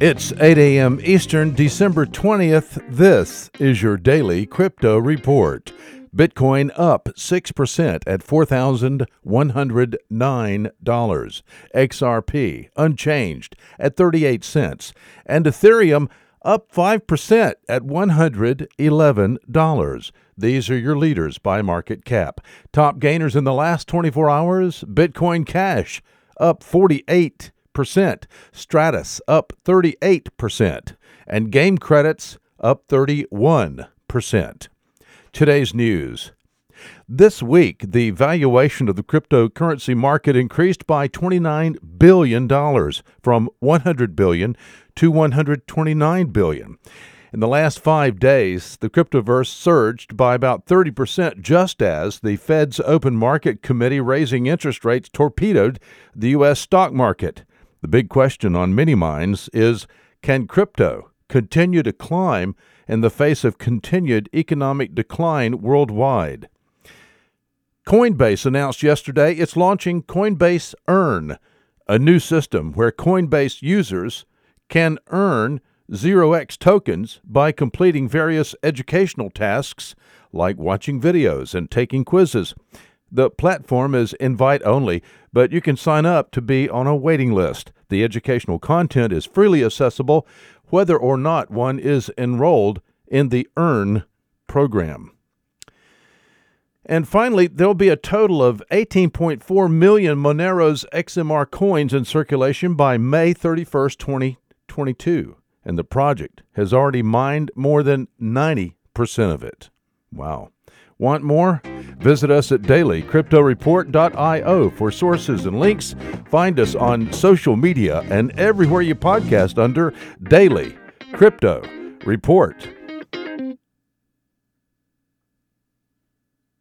It's 8 a.m. Eastern, December 20th. This is your daily crypto report. Bitcoin up 6% at $4,109. XRP unchanged at 38 cents. And Ethereum up 5% at $111. These are your leaders by market cap. Top gainers in the last 24 hours Bitcoin Cash up 48 percent Stratis up 38%, and GameCredits up 31%. Today's news. This week, the valuation of the cryptocurrency market increased by $29 billion from $100 billion to $129 billion. In the last five days, the cryptoverse surged by about 30%, just as the Fed's open market committee raising interest rates torpedoed the U.S. stock market. The big question on many minds is can crypto continue to climb in the face of continued economic decline worldwide? Coinbase announced yesterday it's launching Coinbase Earn, a new system where Coinbase users can earn 0x tokens by completing various educational tasks like watching videos and taking quizzes. The platform is invite only, but you can sign up to be on a waiting list. The educational content is freely accessible whether or not one is enrolled in the EARN program. And finally, there'll be a total of 18.4 million Monero's XMR coins in circulation by May 31st, 2022. And the project has already mined more than 90% of it. Wow. Want more? Visit us at dailycryptoreport.io for sources and links. Find us on social media and everywhere you podcast under Daily Crypto Report.